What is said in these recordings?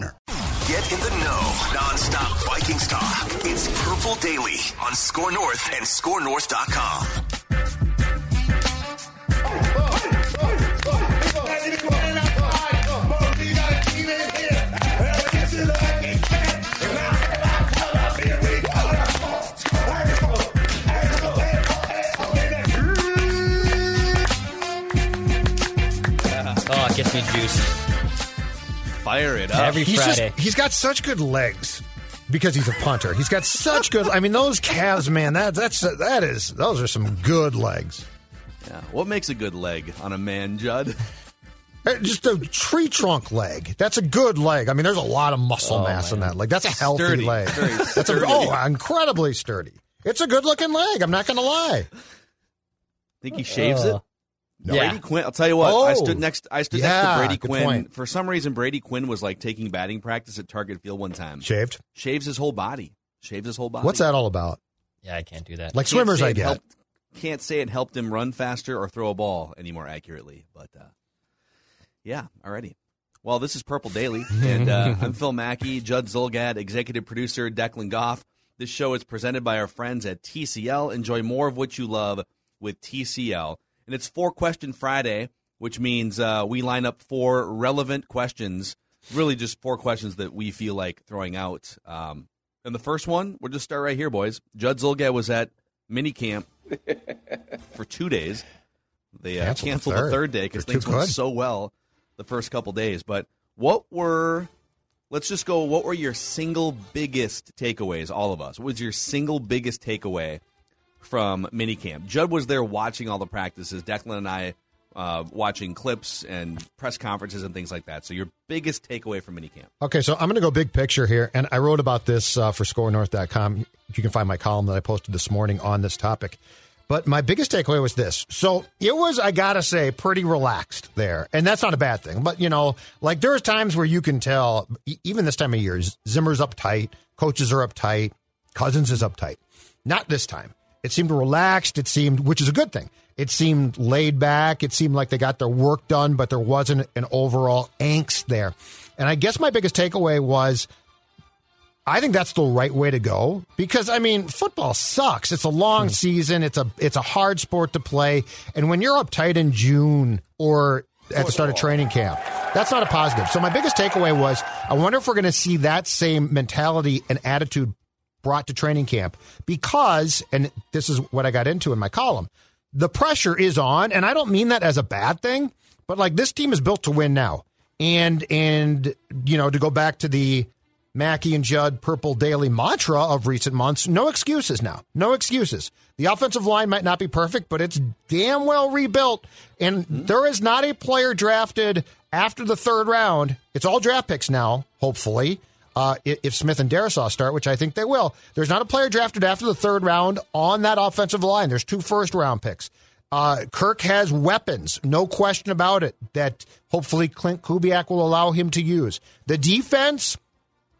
Get in the know. Non-stop Vikings talk. It's Purple Daily on Score North and ScoreNorth.com. Oh, it gets me juiced. Fire it up. Every He's Friday. just he's got such good legs because he's a punter. He's got such good. I mean, those calves, man. That that's that is those are some good legs. Yeah. What makes a good leg on a man, Judd? Uh, Just a tree trunk leg. That's a good leg. I mean, there's a lot of muscle mass in that leg. That's a healthy Sturdy. leg. Very That's a, oh, incredibly sturdy. It's a good looking leg. I'm not going to lie. Think he shaves it? Uh, Yeah. Brady Quinn. I'll tell you what. I Oh. stood next. I stood next to Brady Quinn. point. For some reason, Brady Quinn was like taking batting practice at Target Field one time. Shaved. Shaves his whole body. Shaves his whole body. What's that all about? Yeah, I can't do that. Like Can't swimmers, I it get. Helped, can't say it helped him run faster or throw a ball any more accurately, but uh, yeah, alrighty. Well, this is Purple Daily, and uh, I'm Phil Mackey, Judd Zulgad, executive producer Declan Goff. This show is presented by our friends at TCL. Enjoy more of what you love with TCL, and it's Four Question Friday, which means uh, we line up four relevant questions. Really, just four questions that we feel like throwing out. Um, and the first one, we'll just start right here, boys. Judd Zulgad was at mini camp for two days. They uh, Canceled the canceled the third. third day because things went so well the first couple days. But what were, let's just go, what were your single biggest takeaways, all of us? What was your single biggest takeaway from minicamp? Judd was there watching all the practices. Declan and I uh, watching clips and press conferences and things like that. So your biggest takeaway from minicamp. Okay, so I'm going to go big picture here, and I wrote about this uh, for ScoreNorth.com. You can find my column that I posted this morning on this topic. But my biggest takeaway was this. So it was, I gotta say, pretty relaxed there, and that's not a bad thing. But you know, like there's times where you can tell, even this time of year, Zimmer's uptight, coaches are uptight, Cousins is uptight. Not this time. It seemed relaxed. It seemed, which is a good thing. It seemed laid back. It seemed like they got their work done, but there wasn't an overall angst there. And I guess my biggest takeaway was I think that's the right way to go because I mean football sucks. It's a long hmm. season. It's a it's a hard sport to play, and when you're uptight in June or at the start of training camp, that's not a positive. So my biggest takeaway was I wonder if we're going to see that same mentality and attitude brought to training camp because, and this is what I got into in my column, the pressure is on, and I don't mean that as a bad thing, but like this team is built to win now, and and you know to go back to the Mackey and Judd Purple Daily mantra of recent months. No excuses now. No excuses. The offensive line might not be perfect, but it's damn well rebuilt. And mm-hmm. there is not a player drafted after the third round. It's all draft picks now, hopefully. Uh, if Smith and Darrisaw start, which I think they will, there's not a player drafted after the third round on that offensive line. There's two first round picks. Uh, Kirk has weapons, no question about it, that hopefully Klint Kubiak will allow him to use. The defense,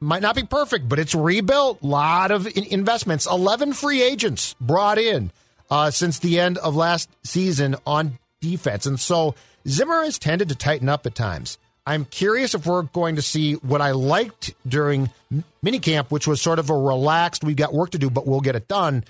might not be perfect, but it's rebuilt. A lot of in- investments. 11 free agents brought in uh, since the end of last season on defense. And so Zimmer has tended to tighten up at times. I'm curious if we're going to see what I liked during m- minicamp, which was sort of a relaxed, we've got work to do, but we'll get it done.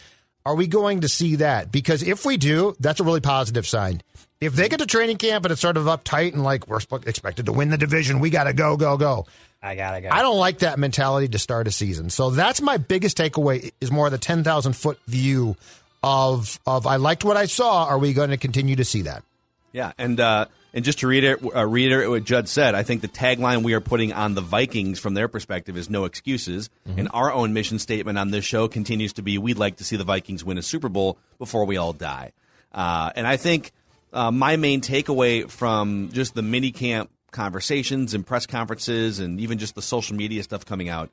Are we going to see that? Because if we do, that's a really positive sign. If they get to training camp and it's sort of uptight and like we're expected to win the division, we got to go, go, go. I gotta go. I don't like that mentality to start a season. So that's my biggest takeaway is more the 10,000 foot view of of I liked what I saw. Are we going to continue to see that? Yeah, and uh, and just to reiterate, uh, reiterate what Judd said, I think the tagline we are putting on the Vikings from their perspective is "No excuses," and our own mission statement on this show continues to be: We'd like to see the Vikings win a Super Bowl before we all die. Uh, and I think uh, my main takeaway from just the mini camp conversations and press conferences, and even just the social media stuff coming out,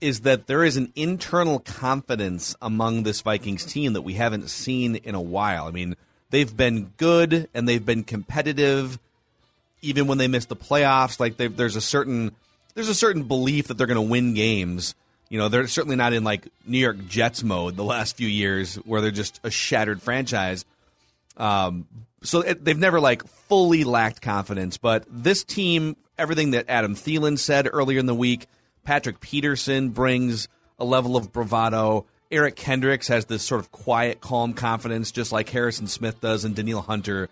is that there is an internal confidence among this Vikings team that we haven't seen in a while. I mean, they've been good and they've been competitive, even when they miss the playoffs. Like there's a certain there's a certain belief that they're going to win games. You know, they're certainly not in like New York Jets mode the last few years, where they're just a shattered franchise. Um, so it, they've never like fully lacked confidence, but this team, everything that Adam Thielen said earlier in the week, Patrick Peterson brings a level of bravado. Eric Kendricks has this sort of quiet, calm confidence, just like Harrison Smith does and Danielle Hunter.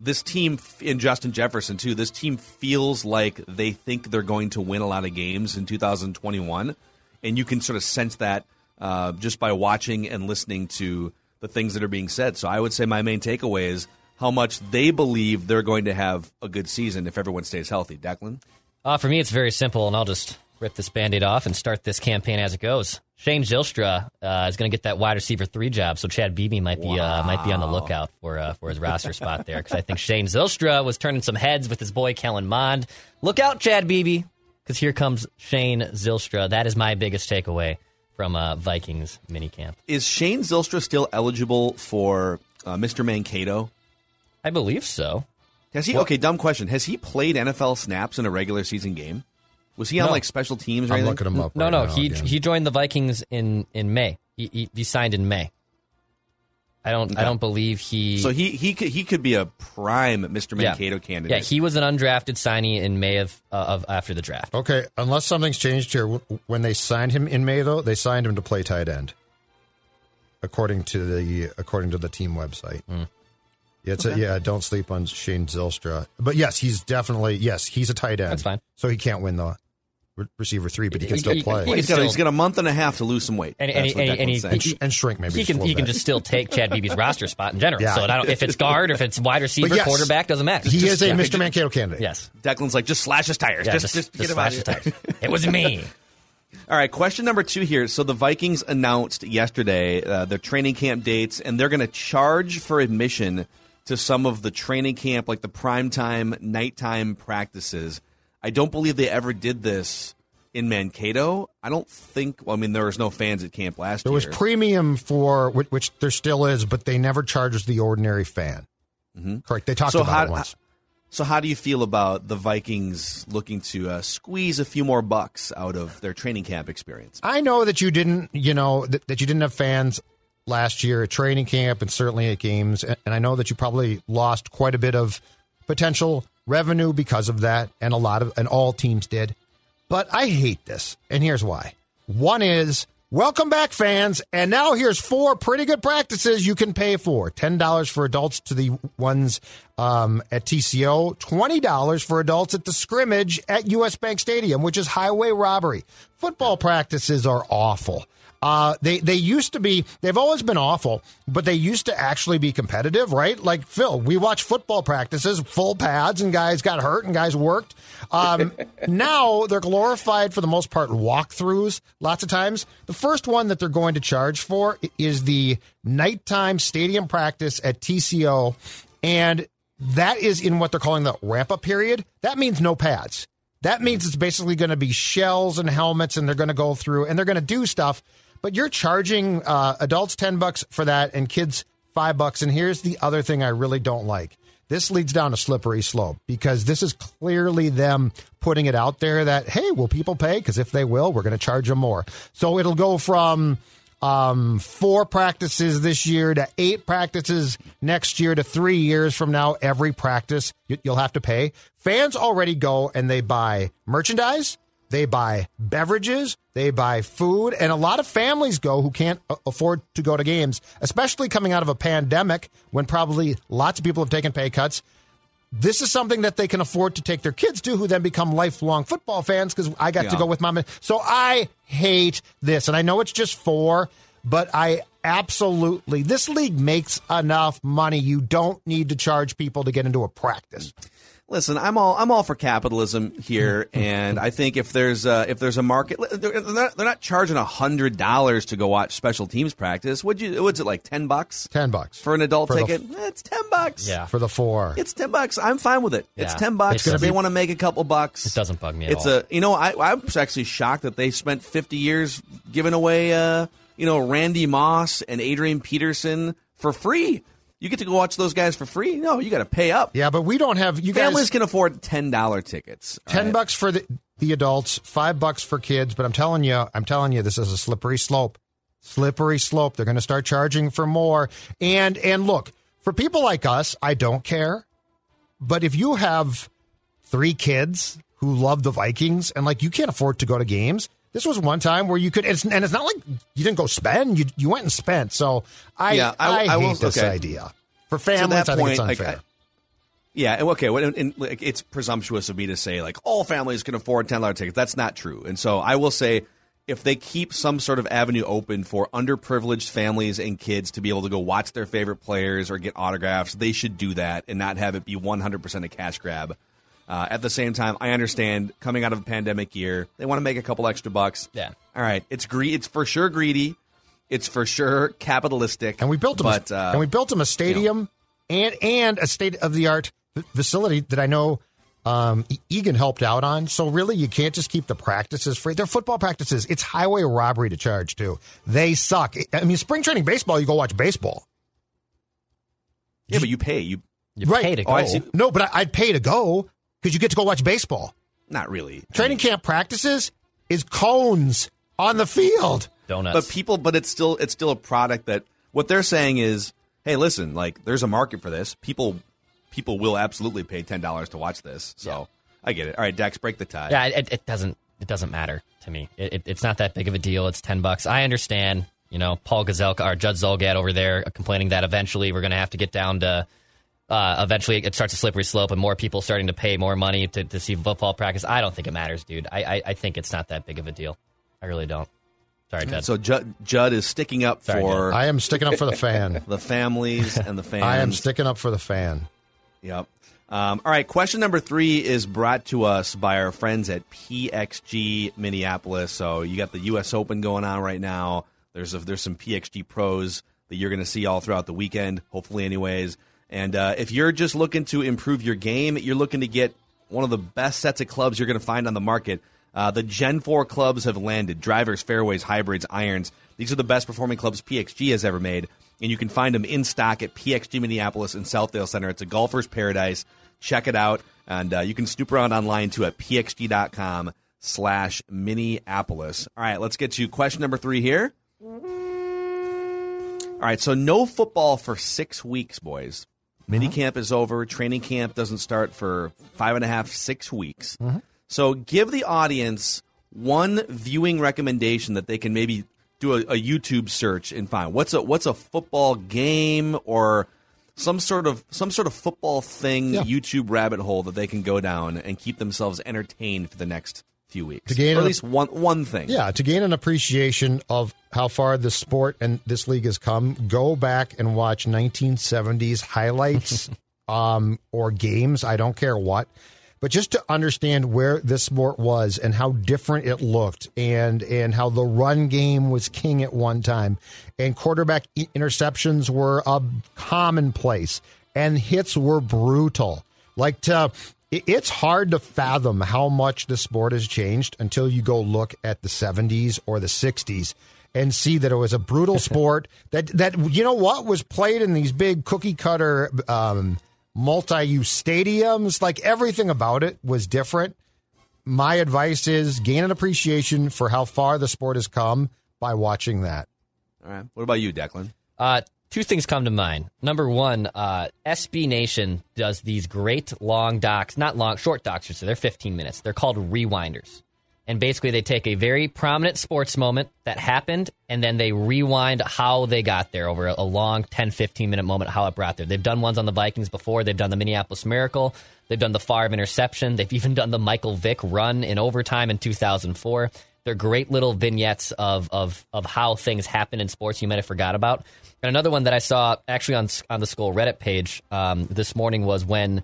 This team, and Justin Jefferson too, this team feels like they think they're going to win a lot of games in 2021. And you can sort of sense that uh, just by watching and listening to the things that are being said. So I would say my main takeaway is how much they believe they're going to have a good season if everyone stays healthy. Declan? Uh, for me, it's very simple, and I'll just rip this band-aid off and start this campaign as it goes. Shane Zylstra uh, is going to get that wide receiver three job, so Chad Beebe might be uh, might be on the lookout for uh, for his roster spot there because I think Shane Zylstra was turning some heads with his boy Kellen Mond. Look out, Chad Beebe, because here comes Shane Zylstra. That is my biggest takeaway from uh, Vikings minicamp. Is Shane Zylstra still eligible for uh, Mr. Mankato? I believe so. Has he? Okay, dumb question. Has he played NFL snaps in a regular season game? Was he on No. like special teams or I'm anything? looking him up. No, right no, now he again. he joined the Vikings in in May. He he, he signed in May. I don't I don't believe he. So he he could he could be a prime Mr. yeah. Mankato candidate. Yeah, he was an undrafted signee in May of uh, of after the draft. Okay, unless something's changed here. W- When they signed him in May, though, they signed him to play tight end, according to the according to the team website. Yeah, it's a, yeah. Don't sleep on Shane Zylstra, but yes, he's definitely yes, he's a tight end. That's fine. So he can't win the re- receiver three, but he can He- still he- play Well, he's got still- he's got a month and a half to lose some weight. And- and That's he- what and and he- and, sh- and shrink maybe. He can he little can just still take Chad Beebe's roster spot in general. Yeah. So I don't, if it's guard, or if it's wide receiver, yes, quarterback, doesn't matter. He Just- is a yeah. Mr. Mankato candidate. Yes. Declan's like just slash his tires. Yeah, just, just, just, just him slash of the here. tires. It was me. All right, question number two here. So the Vikings announced yesterday uh, their training camp dates, and they're going to charge for admission to some of the training camp, like the primetime, nighttime practices. I don't believe they ever did this in Mankato. I don't think. Well, I mean, there was no fans at camp last year. There was premium for which, which there still is, but they never charged the ordinary fan. Correct. They talked Mm-hmm. So about how- it once. so how do you feel about the Vikings looking to uh, squeeze a few more bucks out of their training camp experience? I know that you didn't, you know, that, that you didn't have fans last year at training camp and certainly at games, and I know that you probably lost quite a bit of potential revenue because of that, and a lot of, and all teams did. But I hate this, and here's why. One is welcome back, fans, and now here's four pretty good practices you can pay for: ten dollars for adults to the ones um, at TCO, twenty dollars for adults at the scrimmage at US Bank Stadium, which is highway robbery. Football practices are awful. Uh, they they used to be. They've always been awful, but they used to actually be competitive, right? Like Phil, we watch football practices, full pads, and guys got hurt and guys worked. Um, now they're glorified for the most part walkthroughs. Lots of times, the first one that they're going to charge for is the nighttime stadium practice at TCO, and that is in what they're calling the ramp up period. That means no pads. That means it's basically going to be shells and helmets, and they're going to go through and they're going to do stuff. But you're charging uh, adults ten bucks for that, and kids five bucks. And here's the other thing I really don't like. This leads down a slippery slope because this is clearly them putting it out there that hey, will people pay? Because if they will, we're going to charge them more. So it'll go from um, four practices this year to eight practices next year to three years from now. Every practice you- you'll have to pay. Fans already go and they buy merchandise, they buy beverages, they buy food, and a lot of families go who can't afford to go to games, especially coming out of a pandemic when probably lots of people have taken pay cuts this is something that they can afford to take their kids to, who then become lifelong football fans because I got to go with mom. And, so I hate this, and I know it's just four, but I absolutely this league makes enough money. You don't need to charge people to get into a practice. Listen, I'm all I'm all for capitalism here, and I think if there's a, if there's a market, they're not, they're not charging hundred dollars to go watch special teams practice. Would you? What's it like? Ten bucks Ten bucks for an adult For the ticket? Eh, it's ten bucks. Yeah. for the four. it's ten bucks. I'm fine with it. It's Yeah. ten bucks. It's they want to make a couple bucks, It doesn't bug me at it's all. a you know I I was actually shocked that they spent 50 years giving away uh you know Randy Moss and Adrian Peterson for free. You get to go watch those guys for free. No, you got to pay up. Yeah, but we don't have you Families guys. can afford ten dollar tickets. Ten right? bucks for the, the adults, five bucks for kids. But I'm telling you, I'm telling you, this is a slippery slope. Slippery slope. They're going to start charging for more. And and look, for people like us, I don't care. But if you have three kids who love the Vikings and like you can't afford to go to games, this was one time where you could. It's, and it's not like you didn't go spend. You you went and spent. So I Yeah, I- I, I hate will- this okay. idea for families. that I think point, it's like, unfair. I- yeah, and okay. well, And, and, like, it's presumptuous of me to say like all families can afford ten dollar tickets. That's not true. And so I will say, if they keep some sort of avenue open for underprivileged families and kids to be able to go watch their favorite players or get autographs, they should do that and not have it be one hundred percent a cash grab. Uh, at the same time, I understand coming out of a pandemic year, they want to make a couple extra bucks. Yeah. All right. It's gre- It's for sure greedy. It's for sure capitalistic. and we built them, but, a, uh, and we built them a stadium and and a state of the art facility that I know um, Eagan helped out on. So really, you can't just keep the practices free. They're football practices. It's highway robbery to charge too. They suck. I mean, spring training baseball, you go watch baseball, yeah, but you pay. You You right? pay to Oh, go. see. No, but I, I'd pay to go because you get to go watch baseball. not really Training camp practices is cones on the field. Donuts. but people but it's still it's still a product that what they're saying is hey listen like there's a market for this people people will absolutely pay ten dollars to watch this so i get it all right dex break the tie Yeah, it, it doesn't. It doesn't matter to me. It, it, it's not that big of a deal. It's ten bucks. I understand. You know, Paul Gazelka or Judd Zulgad over there uh, complaining that eventually we're going to have to get down to. Uh, eventually, it starts a slippery slope, and more people starting to pay more money to, to see football practice. I don't think it matters, dude. I, I, I think it's not that big of a deal. I really don't. Sorry, Judd. so judd, judd is sticking up Sorry, for I am sticking up for the fan. the families and the fans I am sticking up for the fan. Yep. Um, all right. Question number three is brought to us by our friends at PXG Minneapolis. So you got the U.S. Open going on right now. There's a, there's some PXG pros that you're going to see all throughout the weekend. Hopefully, anyways. And uh, if you're just looking to improve your game, you're looking to get one of the best sets of clubs you're going to find on the market. Uh, the Gen 4 clubs have landed drivers, fairways, hybrids, irons. These are the best performing clubs PXG has ever made. And you can find them in stock at PXG Minneapolis and Southdale Center. It's a golfer's paradise. Check it out. And uh, you can snoop around online too at pxg.com slash Minneapolis. All right, let's get to question number three here. All right, so no football for six weeks, boys. Uh-huh. Mini camp is over. Training camp doesn't start for five and a half, six weeks. Uh-huh. So give the audience one viewing recommendation that they can maybe do a, a YouTube search and find. What's a what's a football game or some sort of some sort of football thing Yeah. YouTube rabbit hole that they can go down and keep themselves entertained for the next few weeks. To gain or at least one one thing. Yeah, to gain an appreciation of how far the sport and this league has come, go back and watch 1970s highlights um, or games. I don't care what, but just to understand where this sport was and how different it looked, and and how the run game was king at one time, and quarterback interceptions were a commonplace, and hits were brutal. Like to it's hard to fathom how much the sport has changed until you go look at the 70s or the 60s and see that it was a brutal sport that that you know what was played in these big cookie cutter um, multi-use stadiums like everything about it was different my advice is gain an appreciation for how far the sport has come by watching that All right. What about you, Declan? Uh, two things come to mind. Number one, uh, SB Nation does these great long docs, not long, short docs, so they're 15 minutes. They're called rewinders. And basically, they take a very prominent sports moment that happened and then they rewind how they got there over a, long 10, 15 minute moment, how it brought there. They've done ones on the Vikings before. They've done the Minneapolis Miracle. They've done the Favre interception. They've even done the Michael Vick run in overtime in 2004. They're great little vignettes of, of, of how things happen in sports you might have forgot about. And another one that I saw actually on, on the school Reddit page um, this morning was when,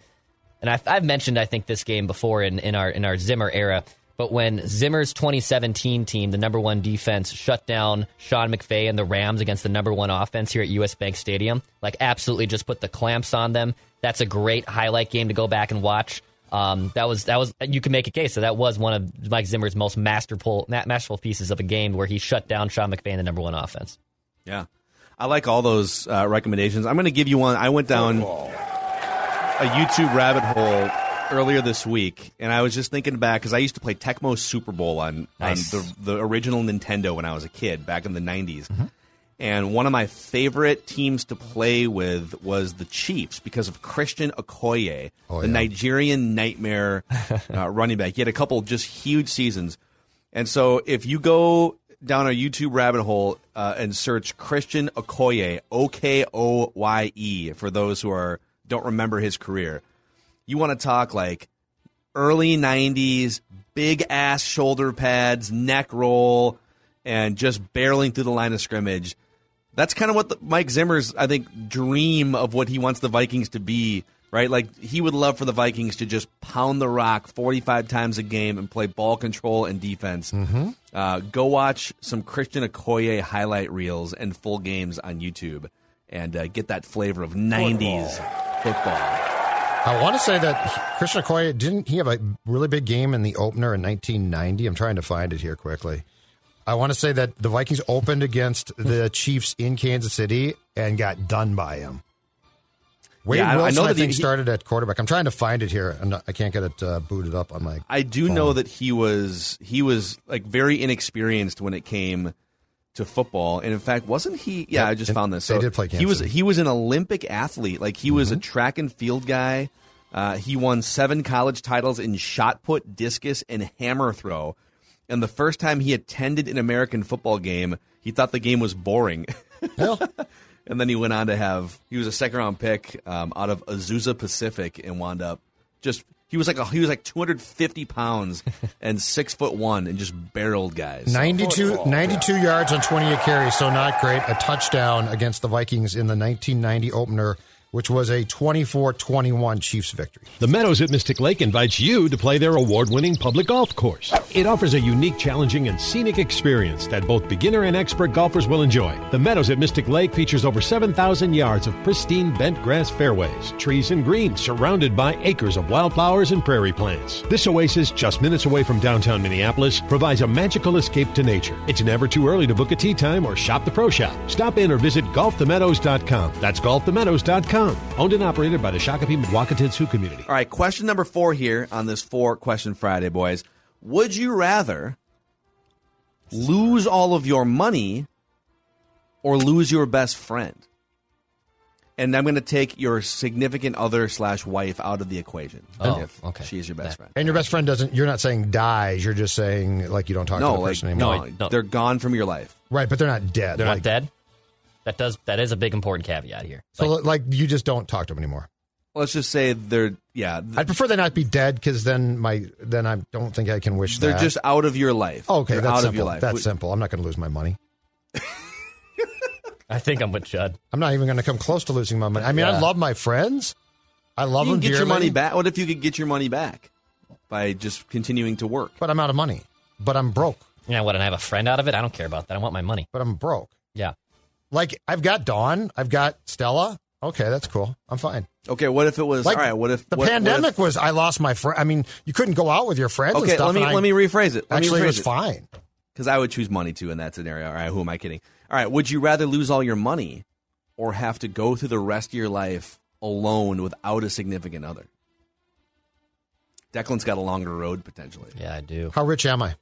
and I've, I've mentioned, I think, this game before in, in, our, in our Zimmer era but when Zimmer's 2017 team, the number one defense, shut down Sean McVay and the Rams against the number one offense here at US Bank Stadium, like absolutely just put the clamps on them. That's a great highlight game to go back and watch. Um, that was that was you can make a case. So that was one of Mike Zimmer's most masterful masterful pieces of a game where he shut down Sean McVay the number one offense. Yeah, I like all those uh, recommendations. I'm going to give you one. I went down a YouTube rabbit hole earlier this week, and I was just thinking back because I used to play Tecmo Super Bowl on, Nice. on the, the original Nintendo when I was a kid back in the 90s. And one of my favorite teams to play with was the Chiefs because of Christian Okoye, Oh, the yeah. Nigerian nightmare uh, running back. He had a couple just huge seasons. And so if you go down a YouTube rabbit hole uh, and search Christian Okoye, O K O Y E, for those who are don't remember his career, you want to talk like early 90s, big ass shoulder pads, neck roll, and just barreling through the line of scrimmage. That's kind of what the, Mike Zimmer's, I think, dream of what he wants the Vikings to be, right? Like, he would love for the Vikings to just pound the rock 45 times a game and play ball control and defense. Mm-hmm. Uh, go watch some Christian Okoye highlight reels and full games on YouTube and uh, get that flavor of 90s football. I want to say that Christian Okoye didn't he have a really big game in the opener in 1990? I'm trying to find it here quickly. I want to say that the Vikings opened against the Chiefs in Kansas City and got done by him. Wade Yeah, I- I Wilson, know I, that think, he- started at quarterback. I'm trying to find it here, and I can't get it uh, booted up on my. I do know that he was he was like very inexperienced when it came to football, and in fact, wasn't he? Yeah, Yep, I just and found this. they So did play He was he was an Olympic athlete. Like he was a track and field guy. Uh, he won seven college titles in shot put, discus, and hammer throw. And the first time he attended an American football game, he thought the game was boring. Well, And then he went on to have he was a second round pick um, out of Azusa Pacific and wound up just he was like a, he was like 250 pounds and six foot one and just barreled guys. 92, 92 yards on 28 carries, so not great. A touchdown against the Vikings in the 1990 opener, which was a 24-21 Chiefs victory. The Meadows at Mystic Lake invites you to play their award winning public golf course. It offers a unique, challenging, and scenic experience that both beginner and expert golfers will enjoy. The Meadows at Mystic Lake features over 7,000 yards of pristine bent grass fairways, trees, and greens surrounded by acres of wildflowers and prairie plants. This oasis, just minutes away from downtown Minneapolis, provides a magical escape to nature. It's never too early to book a tee time or shop the pro shop. Stop in or visit golfthemeadows.com. That's golfthemeadows.com. Owned and operated by the Shakopee Mdewakanton Sioux community. All right, question number four here on this four question Friday, boys. Would you rather lose all of your money or lose your best friend? And I'm going to take your significant other slash wife out of the equation. Oh, if okay. She is your best friend. And your best friend doesn't. You're not saying dies. You're just saying like you don't talk No, to the like person no, anymore. no. they're gone from your life. Right, but they're not dead. They're like, not dead. That does that is a big important caveat here. So Like, like, you just don't talk to them anymore. Let's just say they're yeah, th- I'd prefer they not be dead because then my then I don't think I can wish they're that. just out of your life. Oh, okay. They're that's out simple. of your life. That's Would- simple. I'm not going to lose my money. I think I'm with Judd. I'm not even going to come close to losing my money. I mean, I love my friends. I love You them can get your money back. What if you could get your money back by just continuing to work? but I'm out of money. But I'm broke. Yeah, what? And I have a friend out of it. I don't care about that. I want my money. But I'm broke. Yeah. Like I've got Dawn. I've got Stella. Okay, that's cool. I'm fine. Okay, what if it was Like all right? What if the what- what pandemic if- was? I lost my friend. I mean, you couldn't go out with your friends. and okay, stuff, let me and I- let me rephrase it. Let Actually, me it rephrase was fine. because I would choose money too in that scenario. All right, who am I kidding? All right, would you rather lose all your money or have to go through the rest of your life alone without a significant other? Declan's got a longer road potentially. Yeah, I do. How rich am I?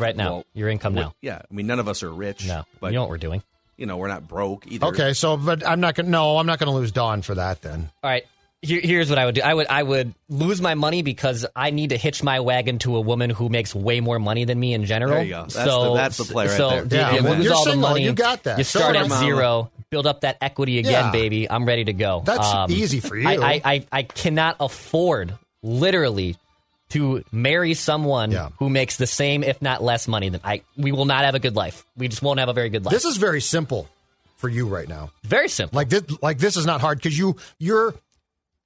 Right now, Well, your income now. Yeah, I mean none of us are rich. No, but you know what we're doing. you know we're not broke either. Okay, so but I'm not going. to No, I'm not going to lose Dawn for that. Then All right. Here, here's what I would do. I would I would lose my money because I need to hitch my wagon to a woman who makes way more money than me in general. There you go. That's so the- that's the play right so there. you- Yeah, you well, lose you're all the money. you got that. You Show start her, at zero, build up that equity again, Yeah. baby. I'm ready to go. Um, That's easy for you. I, I, I, I cannot afford literally to marry someone Yeah. who makes the same, if not less, money than I. We will not have a good life. We just won't have a very good life. This is very simple for you right now. very simple. Like this, like this is not hard because you you're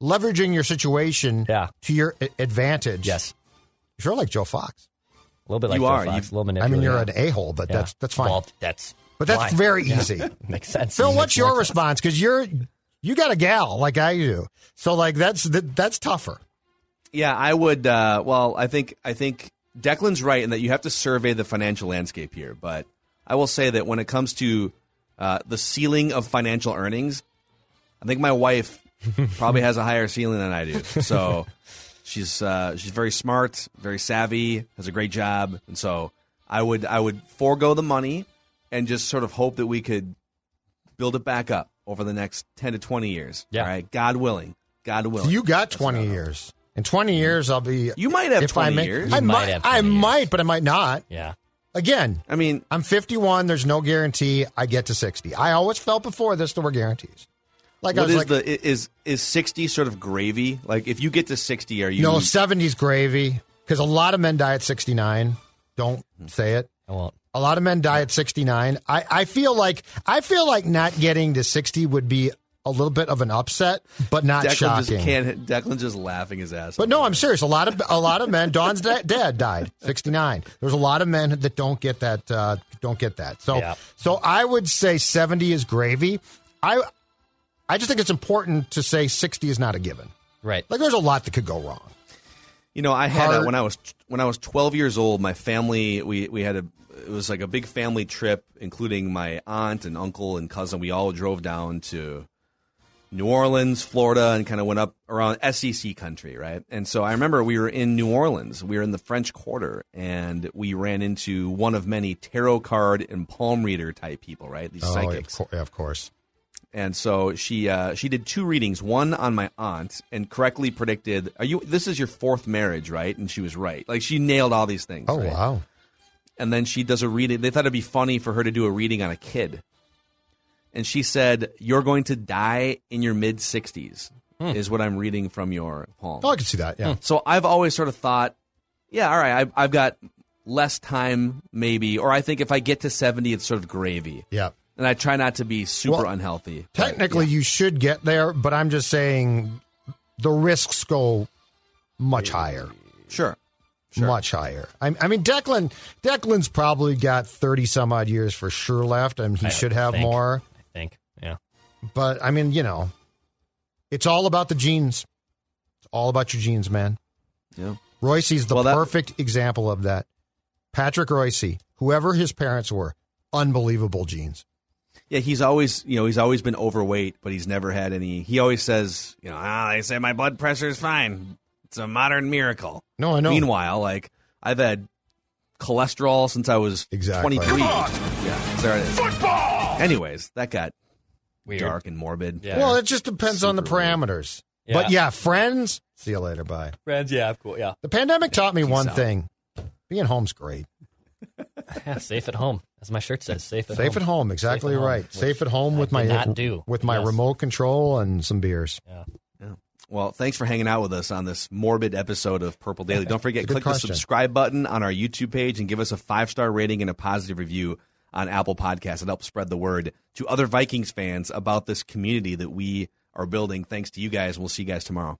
leveraging your situation Yeah. to your a- advantage. yes, You're like Joe Fox. a little bit like You Joe are. Fox, You- a little I mean, you're an a hole, but Yeah. that's that's fine. Well, that's but that's why. very Yeah. easy. Makes sense. Phil, Makes what's your sense. response? Because you're you got a gal like I do, so like that's that, that's tougher. Yeah, I would. Uh, well, I think I think Declan's right in that you have to survey the financial landscape here. But I will say that when it comes to uh, the ceiling of financial earnings, I think my wife probably has a higher ceiling than I do. So she's uh, she's very smart, very savvy, has a great job, and so I would I would forego the money and just sort of hope that we could build it back up over the next ten to twenty years. Yeah. All right, God willing. God willing. You got 20 years. In 20 mm-hmm. years, I'll be. You might have if I 20 may- years. I You might might. have I 20 years. might, but I might not. Yeah. Again, I mean, I'm 51. There's no guarantee I get to 60. I always felt before this there were guarantees. Like I What was is like, the i- is is sixty sort of gravy? Like if you get to sixty, are you no 70s gravy because a lot of men die at 69. Don't hmm. say it. I won't. A lot of men die at 69. I, I feel like I feel like not getting to 60 would be a little bit of an upset, but not Declan shocking. just can't. Declan's just laughing his ass. But no, I'm serious. A lot of a lot of men. Don's da- dad died 69. There's a lot of men that don't get that. Uh, don't get that. So Yeah. so I would say 70 is gravy. I I just think it's important to say 60 is not a given. Right. Like there's a lot that could go wrong. You know, I had a, when I was when I was 12 years old. My family we we had a it was like a big family trip, including my aunt and uncle and cousin. We all drove down to New Orleans, Florida, and kind of went up around SEC country, right? And so I remember we were in New Orleans. We were in the French Quarter, and we ran into one of many tarot card and palm reader type people, right? These Oh, of, psychics. yeah, of course. and so she uh, she did two readings, one on my aunt, and correctly predicted. Are you? This is your fourth marriage, right? And she was right. Like she nailed all these things. Oh right? wow. And then she does a reading. They thought it'd be funny for her to do a reading on a kid, and she said, "You're going to die in your mid 60s." Hmm. Is what I'm reading from your palm. Oh, I can see that. Yeah. So I've always sort of thought, yeah, all right, I've, I've got less time, maybe, or I think if I get to 70, it's sort of gravy. Yeah. And I try not to be super Well, unhealthy. but, Technically, you should get there, but I'm just saying the risks go much higher. sure. Much higher. I, I mean, Declan. Declan's probably got thirty some odd years for sure left, and he I should have think. more. I think. Yeah. But I mean, you know, it's all about the genes. It's all about your genes, man. Yeah. Reusse's the Well, that- perfect example of that. Patrick Reusse, whoever his parents were, unbelievable genes. Yeah, he's always, you know, he's always been overweight, but he's never had any. He always says, you know, ah, they say my blood pressure is fine. It's a modern miracle. No, I know. Meanwhile, like I've had cholesterol since I was Exactly. 23. Yeah, there it is. Football. Anyways, that got Weird. dark and morbid. Yeah. Well, it just depends on the Super weird. parameters. But yeah, friends. See you later. Bye. Friends, yeah, cool. Yeah. The pandemic taught me one out. thing: being home's great. Yeah, safe at home. As my shirt says, safe at Safe home. at home, exactly Safe at home, right. Safe at home with my not do. with my Yes. remote control and some beers. Yeah. Well, thanks for hanging out with us on this morbid episode of Purple Daily. Don't forget, Good click the subscribe button on our YouTube page and give us a five star rating and a positive review on Apple Podcasts. It helps spread the word to other Vikings fans about this community that we are building. Thanks to you guys. We'll see you guys tomorrow.